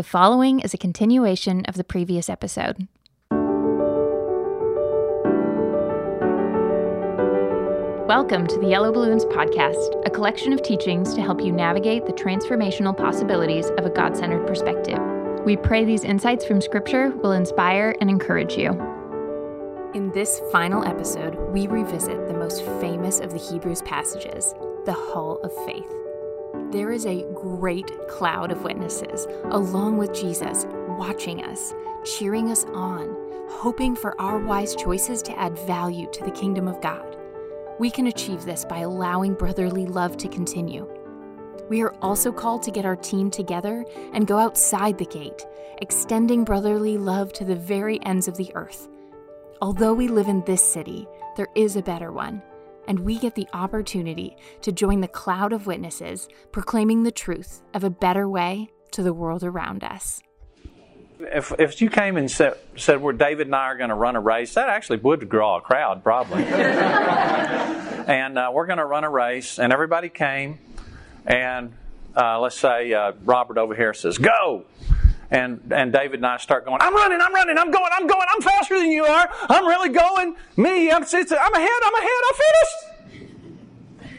The following is a continuation of the previous episode. Welcome to the Yellow Balloons Podcast, a collection of teachings to help you navigate the transformational possibilities of a God centered perspective. We pray these insights from Scripture will inspire and encourage you. In this final episode, we revisit the most famous of the Hebrews passages, the Hall of Faith. There is a great cloud of witnesses, along with Jesus, watching us, cheering us on, hoping for our wise choices to add value to the kingdom of God. We can achieve this by allowing brotherly love to continue. We are also called to get our team together and go outside the gate, extending brotherly love to the very ends of the earth. Although we live in this city, there is a better one, and we get the opportunity to join the cloud of witnesses proclaiming the truth of a better way to the world around us. If, if you came and said, said well, David and I are going to run a race, that actually would draw a crowd, probably. and uh, we're going to run a race, and everybody came, and uh, let's say uh, Robert over here says, Go! And, and David and I start going, I'm running, I'm running, I'm going, I'm going, I'm faster than you are, I'm really going. Me, I'm, I'm ahead, I'm ahead, I finished.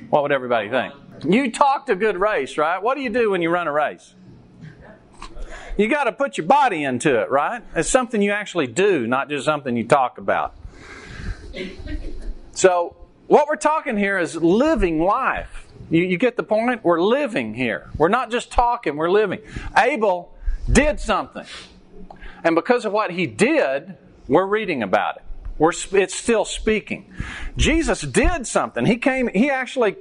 What would everybody think? You talked a good race, right? What do you do when you run a race? You got to put your body into it, right? It's something you actually do, not just something you talk about. So, what we're talking here is living life. You, you, get the point? We're living here. We're not just talking, we're living. Abel did something. And because of what he did, we're reading about it. We're, it's still speaking. Jesus did something. He came, he actually,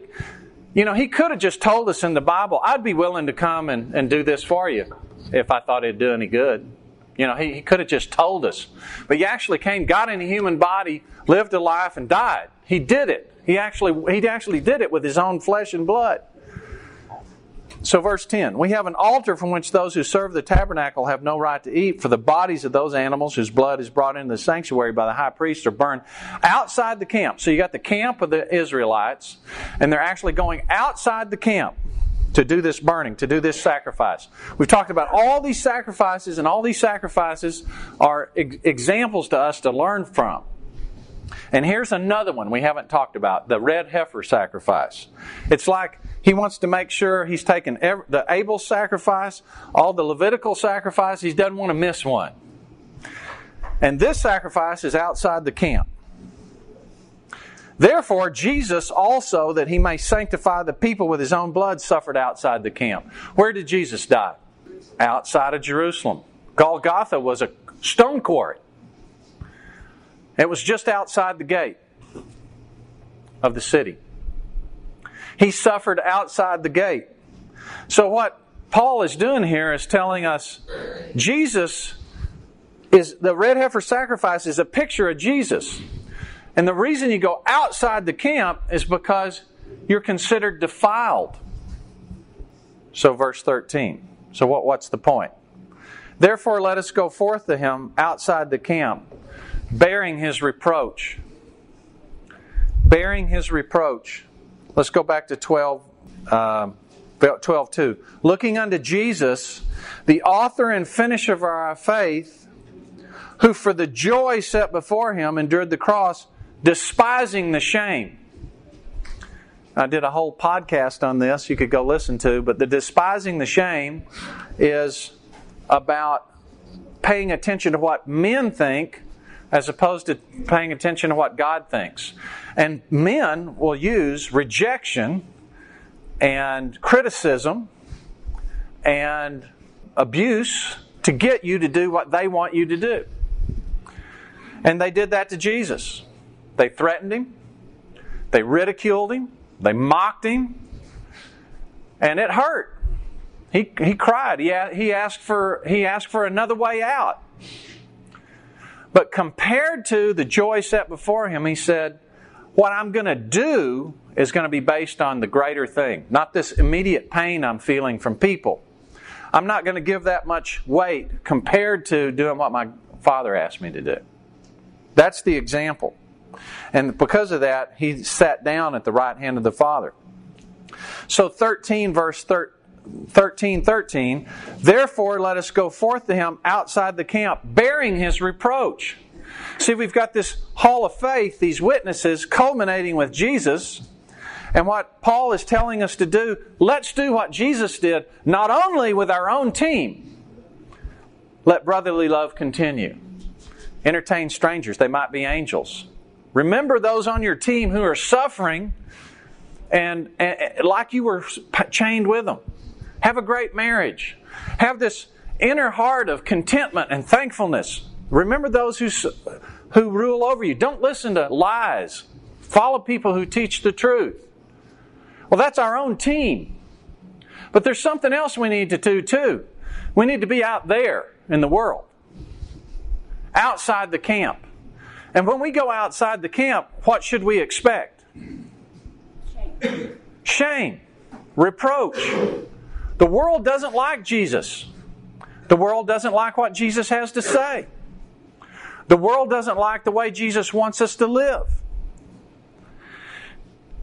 you know, he could have just told us in the Bible, I'd be willing to come and, and do this for you if I thought it'd do any good. You know, he, he could have just told us. But he actually came, got in a human body, lived a life, and died. He did it. He actually, he actually did it with his own flesh and blood. So, verse 10 We have an altar from which those who serve the tabernacle have no right to eat, for the bodies of those animals whose blood is brought into the sanctuary by the high priest are burned outside the camp. So, you got the camp of the Israelites, and they're actually going outside the camp to do this burning, to do this sacrifice. We've talked about all these sacrifices, and all these sacrifices are ex- examples to us to learn from. And here's another one we haven't talked about the red heifer sacrifice. It's like he wants to make sure he's taken every, the Abel sacrifice, all the Levitical sacrifice, he doesn't want to miss one. And this sacrifice is outside the camp. Therefore, Jesus also, that he may sanctify the people with his own blood, suffered outside the camp. Where did Jesus die? Outside of Jerusalem. Golgotha was a stone quarry. It was just outside the gate of the city. He suffered outside the gate. So, what Paul is doing here is telling us Jesus is the red heifer sacrifice is a picture of Jesus. And the reason you go outside the camp is because you're considered defiled. So, verse 13. So, what, what's the point? Therefore, let us go forth to him outside the camp, bearing his reproach. Bearing his reproach. Let's go back to 12, uh, 12 2. Looking unto Jesus, the author and finisher of our faith, who for the joy set before him endured the cross, despising the shame. I did a whole podcast on this you could go listen to, but the despising the shame is about paying attention to what men think as opposed to paying attention to what God thinks. And men will use rejection and criticism and abuse to get you to do what they want you to do. And they did that to Jesus. They threatened him, they ridiculed him, they mocked him, and it hurt. He, he cried. He, he, asked for, he asked for another way out. But compared to the joy set before him, he said, What I'm going to do is going to be based on the greater thing, not this immediate pain I'm feeling from people. I'm not going to give that much weight compared to doing what my father asked me to do. That's the example. And because of that, he sat down at the right hand of the Father. So 13 verse 13 13 13. Therefore, let us go forth to him outside the camp, bearing his reproach. See, we've got this hall of faith, these witnesses culminating with Jesus. And what Paul is telling us to do, let's do what Jesus did, not only with our own team, let brotherly love continue. Entertain strangers, they might be angels. Remember those on your team who are suffering and, and, like you were chained with them. Have a great marriage. Have this inner heart of contentment and thankfulness. Remember those who, who rule over you. Don't listen to lies. Follow people who teach the truth. Well, that's our own team. But there's something else we need to do too. We need to be out there in the world, outside the camp. And when we go outside the camp, what should we expect? Shame. Shame. Reproach. The world doesn't like Jesus. The world doesn't like what Jesus has to say. The world doesn't like the way Jesus wants us to live.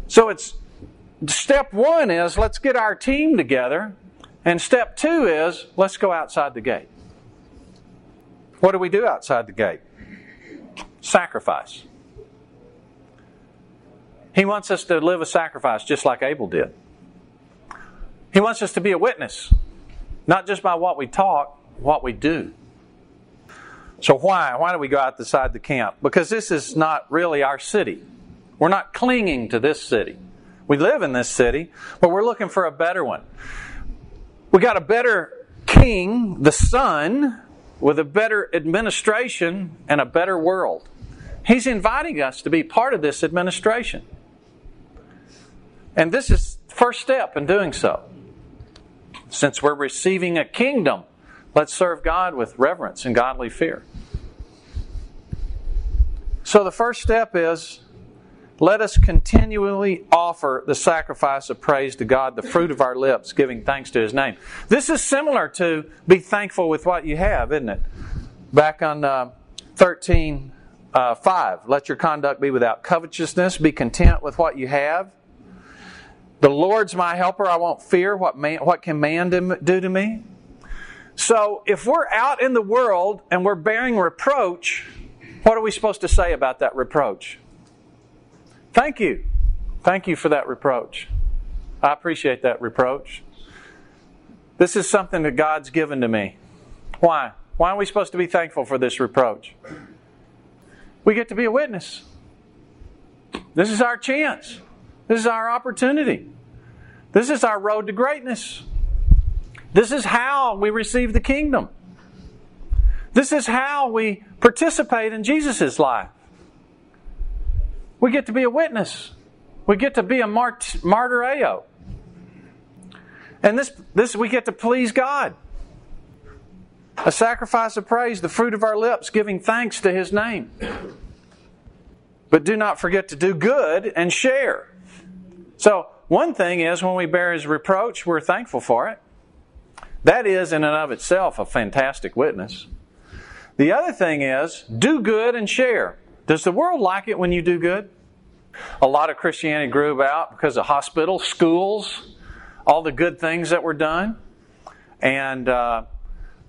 So it's step one is let's get our team together, and step two is let's go outside the gate. What do we do outside the gate? Sacrifice. He wants us to live a sacrifice just like Abel did. He wants us to be a witness, not just by what we talk, what we do. So why? Why do we go outside the camp? Because this is not really our city. We're not clinging to this city. We live in this city, but we're looking for a better one. We got a better king, the Son, with a better administration and a better world. He's inviting us to be part of this administration. And this is the first step in doing so. Since we're receiving a kingdom, let's serve God with reverence and godly fear. So the first step is let us continually offer the sacrifice of praise to God, the fruit of our lips, giving thanks to His name. This is similar to be thankful with what you have, isn't it? Back on uh, 13, uh, 5. Let your conduct be without covetousness, be content with what you have. The Lord's my helper, I won't fear what, man, what can man do to me. So if we're out in the world and we're bearing reproach, what are we supposed to say about that reproach? Thank you. Thank you for that reproach. I appreciate that reproach. This is something that God's given to me. Why? Why are we supposed to be thankful for this reproach? We get to be a witness. This is our chance. This is our opportunity. This is our road to greatness. This is how we receive the kingdom. This is how we participate in Jesus' life. We get to be a witness. We get to be a mart- martyreo. And this, this we get to please God. A sacrifice of praise, the fruit of our lips, giving thanks to His name. But do not forget to do good and share. So, one thing is when we bear His reproach, we're thankful for it. That is, in and of itself, a fantastic witness. The other thing is do good and share. Does the world like it when you do good? A lot of Christianity grew about because of hospitals, schools, all the good things that were done. And uh,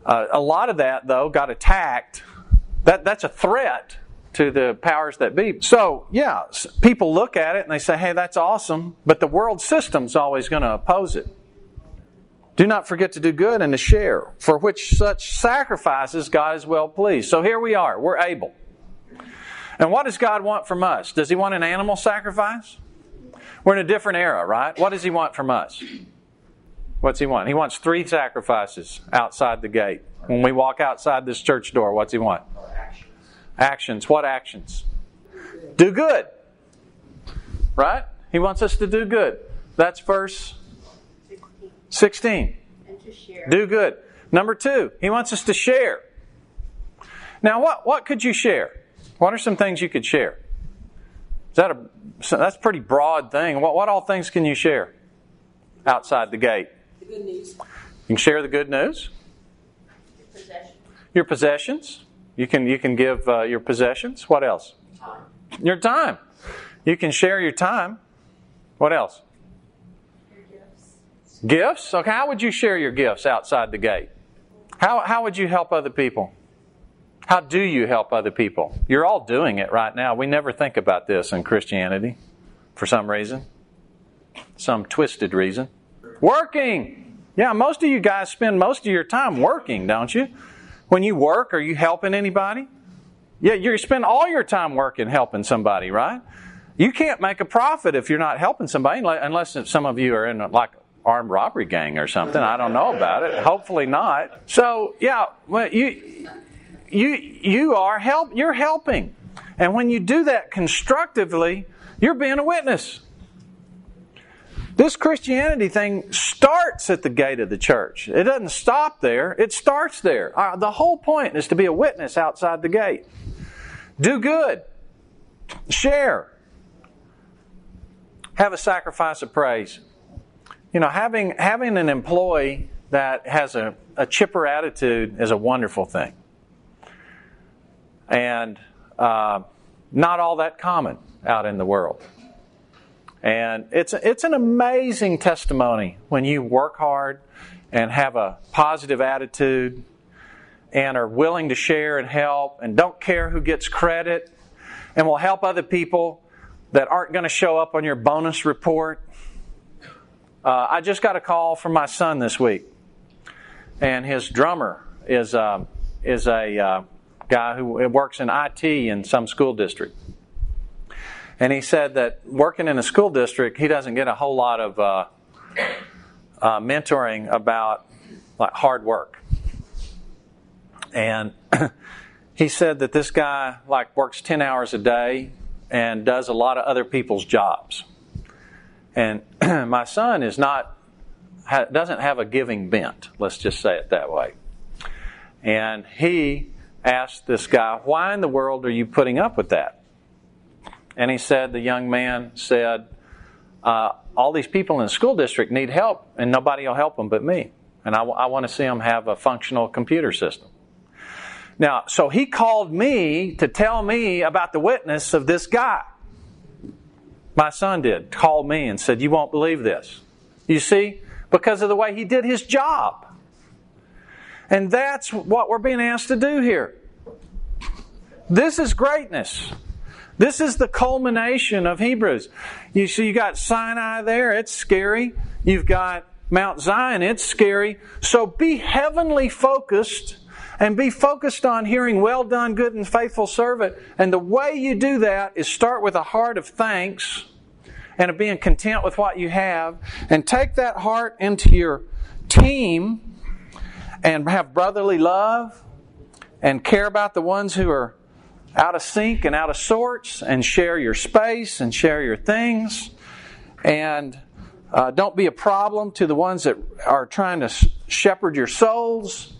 uh, a lot of that, though, got attacked. That, that's a threat to the powers that be. So, yeah, people look at it and they say, hey, that's awesome, but the world system's always going to oppose it. Do not forget to do good and to share, for which such sacrifices God is well pleased. So here we are, we're able. And what does God want from us? Does He want an animal sacrifice? We're in a different era, right? What does He want from us? What's He want? He wants three sacrifices outside the gate. When we walk outside this church door, what's He want? Actions. What actions? Do good. Right? He wants us to do good. That's verse 16. Do good. Number two, He wants us to share. Now, what, what could you share? What are some things you could share? Is that a that's a pretty broad thing. What what all things can you share outside the gate? The good news. You can share the good news. Your possessions. Your possessions. You can you can give uh, your possessions. What else? Time. Your time. You can share your time. What else? Your gifts. Gifts? Okay, how would you share your gifts outside the gate? How, how would you help other people? How do you help other people? You're all doing it right now. We never think about this in Christianity for some reason, some twisted reason. Working! Yeah, most of you guys spend most of your time working, don't you? When you work, are you helping anybody? Yeah, you spend all your time working helping somebody, right? You can't make a profit if you're not helping somebody, unless some of you are in like armed robbery gang or something. I don't know about it. Hopefully not. So yeah, well, you you you are help. You're helping, and when you do that constructively, you're being a witness. This Christianity thing starts at the gate of the church. It doesn't stop there. It starts there. Uh, the whole point is to be a witness outside the gate. Do good. Share. Have a sacrifice of praise. You know, having, having an employee that has a, a chipper attitude is a wonderful thing. And uh, not all that common out in the world. And it's, it's an amazing testimony when you work hard and have a positive attitude and are willing to share and help and don't care who gets credit and will help other people that aren't going to show up on your bonus report. Uh, I just got a call from my son this week, and his drummer is uh, is a uh, guy who works in IT in some school district. And he said that working in a school district, he doesn't get a whole lot of uh, uh, mentoring about like hard work. And he said that this guy like works 10 hours a day and does a lot of other people's jobs. And my son is not doesn't have a giving bent, let's just say it that way. And he asked this guy, "Why in the world are you putting up with that?" And he said, the young man said, uh, all these people in the school district need help, and nobody will help them but me. And I, want to see them have a functional computer system. Now, so he called me to tell me about the witness of this guy. My son did, called me and said, You won't believe this. You see, because of the way he did his job. And that's what we're being asked to do here. This is greatness. This is the culmination of Hebrews. You see, you got Sinai there, it's scary. You've got Mount Zion, it's scary. So be heavenly focused and be focused on hearing, well done, good and faithful servant. And the way you do that is start with a heart of thanks and of being content with what you have, and take that heart into your team and have brotherly love and care about the ones who are out of sync and out of sorts and share your space and share your things. And uh, don't be a problem to the ones that are trying to shepherd your souls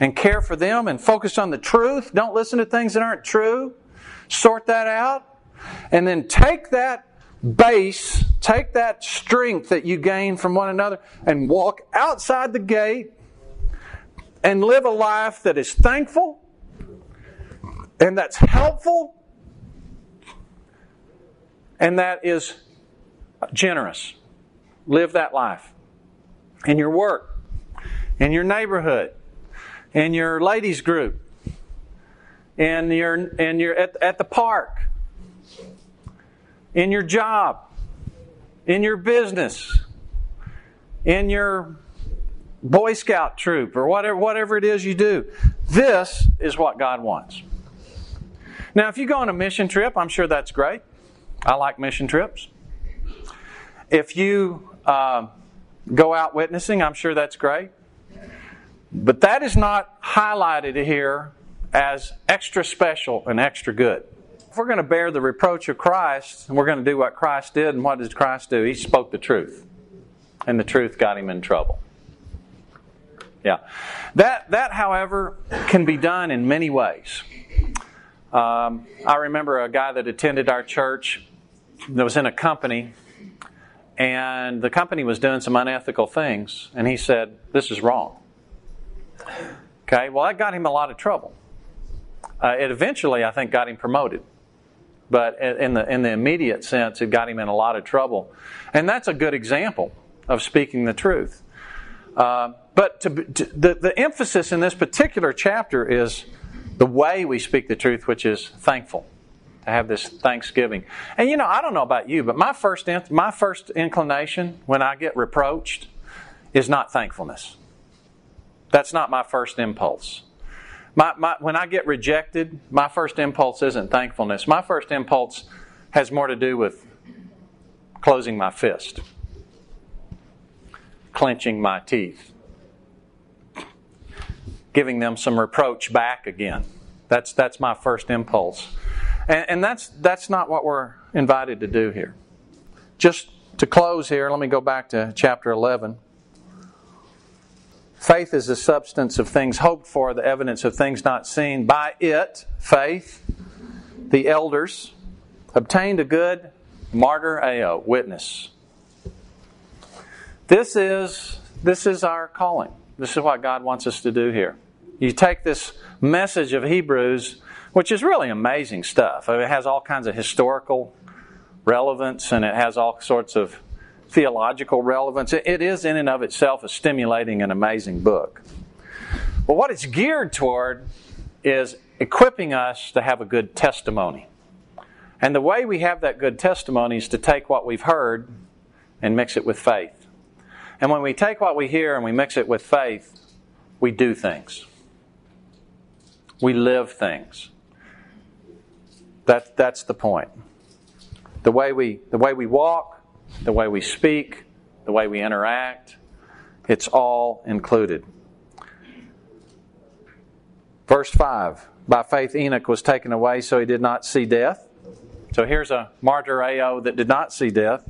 and care for them and focus on the truth. Don't listen to things that aren't true. Sort that out. And then take that base, take that strength that you gain from one another and walk outside the gate and live a life that is thankful and that's helpful and that is generous. Live that life in your work, in your neighborhood, in your ladies group, in your in your at, at the park, in your job, in your business, in your Boy Scout troop or whatever whatever it is you do. This is what God wants. Now, if you go on a mission trip, I'm sure that's great. I like mission trips. If you uh, go out witnessing, I'm sure that's great. But that is not highlighted here as extra special and extra good. If we're going to bear the reproach of Christ and we're going to do what Christ did, and what did Christ do? He spoke the truth. And the truth got him in trouble. Yeah. That, that, however, can be done in many ways. Um, I remember a guy that attended our church that was in a company, and the company was doing some unethical things, and he said, This is wrong. Okay, well, that got him a lot of trouble. Uh, it eventually, I think, got him promoted. But in the, in the immediate sense, it got him in a lot of trouble. And that's a good example of speaking the truth. Uh, but to, to, the, the emphasis in this particular chapter is the way we speak the truth, which is thankful. To have this thanksgiving, and you know, I don't know about you, but my first my first inclination when I get reproached is not thankfulness. That's not my first impulse. My, my, when I get rejected, my first impulse isn't thankfulness. My first impulse has more to do with closing my fist, clenching my teeth, giving them some reproach back again. That's, that's my first impulse. And, and that's, that's not what we're invited to do here. Just to close here, let me go back to chapter 11. Faith is the substance of things hoped for, the evidence of things not seen. By it, faith, the elders obtained a good martyreo, witness. This is, this is our calling. This is what God wants us to do here. You take this message of Hebrews, which is really amazing stuff. It has all kinds of historical relevance and it has all sorts of theological relevance. It is, in and of itself, a stimulating and amazing book. But what it's geared toward is equipping us to have a good testimony. And the way we have that good testimony is to take what we've heard and mix it with faith. And when we take what we hear and we mix it with faith, we do things. We live things. That, that's the point. The way, we, the way we walk, the way we speak, the way we interact. It's all included. Verse 5 By faith, Enoch was taken away, so he did not see death. So here's a martyr martyreo that did not see death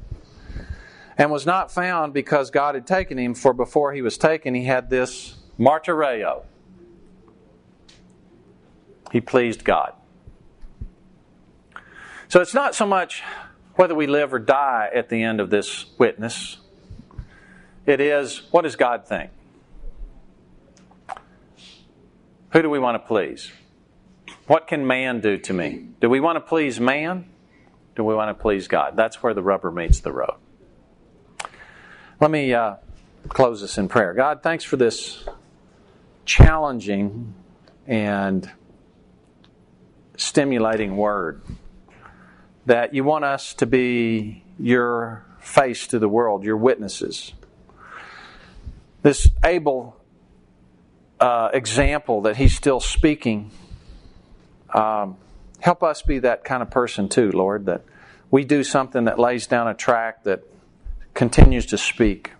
and was not found because God had taken him, for before he was taken, he had this martyreo. He pleased God. So it's not so much whether we live or die at the end of this witness. It is, what does God think? Who do we want to please? What can man do to me? Do we want to please man? Do we want to please God? That's where the rubber meets the road. Let me uh, close this in prayer. God, thanks for this challenging and stimulating word that you want us to be your face to the world, your witnesses. This Abel uh, example that he's still speaking, um, help us be that kind of person too, Lord, that we do something that lays down a track that continues to speak.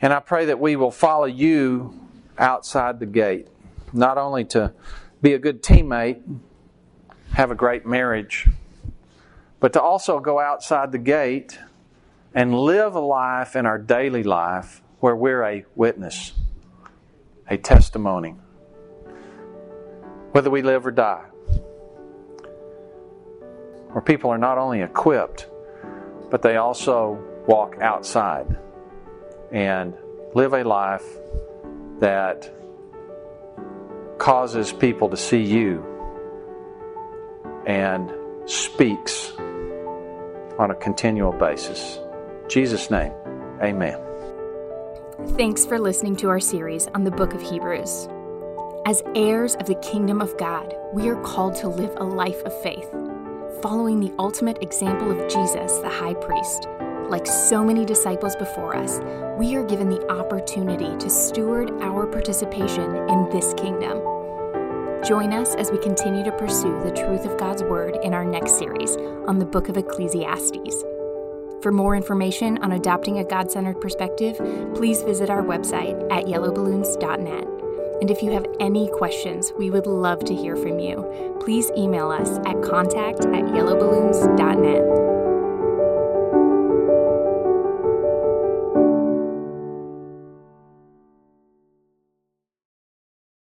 And I pray that we will follow you outside the gate, not only to be a good teammate have a great marriage, but to also go outside the gate and live a life in our daily life where we're a witness, a testimony, whether we live or die. Where people are not only equipped, but they also walk outside and live a life that causes people to see you and speaks on a continual basis. In Jesus' name, amen. Thanks for listening to our series on the book of Hebrews. As heirs of the kingdom of God, we are called to live a life of faith, following the ultimate example of Jesus, the high priest. Like so many disciples before us, we are given the opportunity to steward our participation in this kingdom. Join us as we continue to pursue the truth of God's Word in our next series on the book of Ecclesiastes. For more information on adopting a God centered perspective, please visit our website at yellowballoons.net. And if you have any questions, we would love to hear from you. Please email us at contact at yellowballoons.net.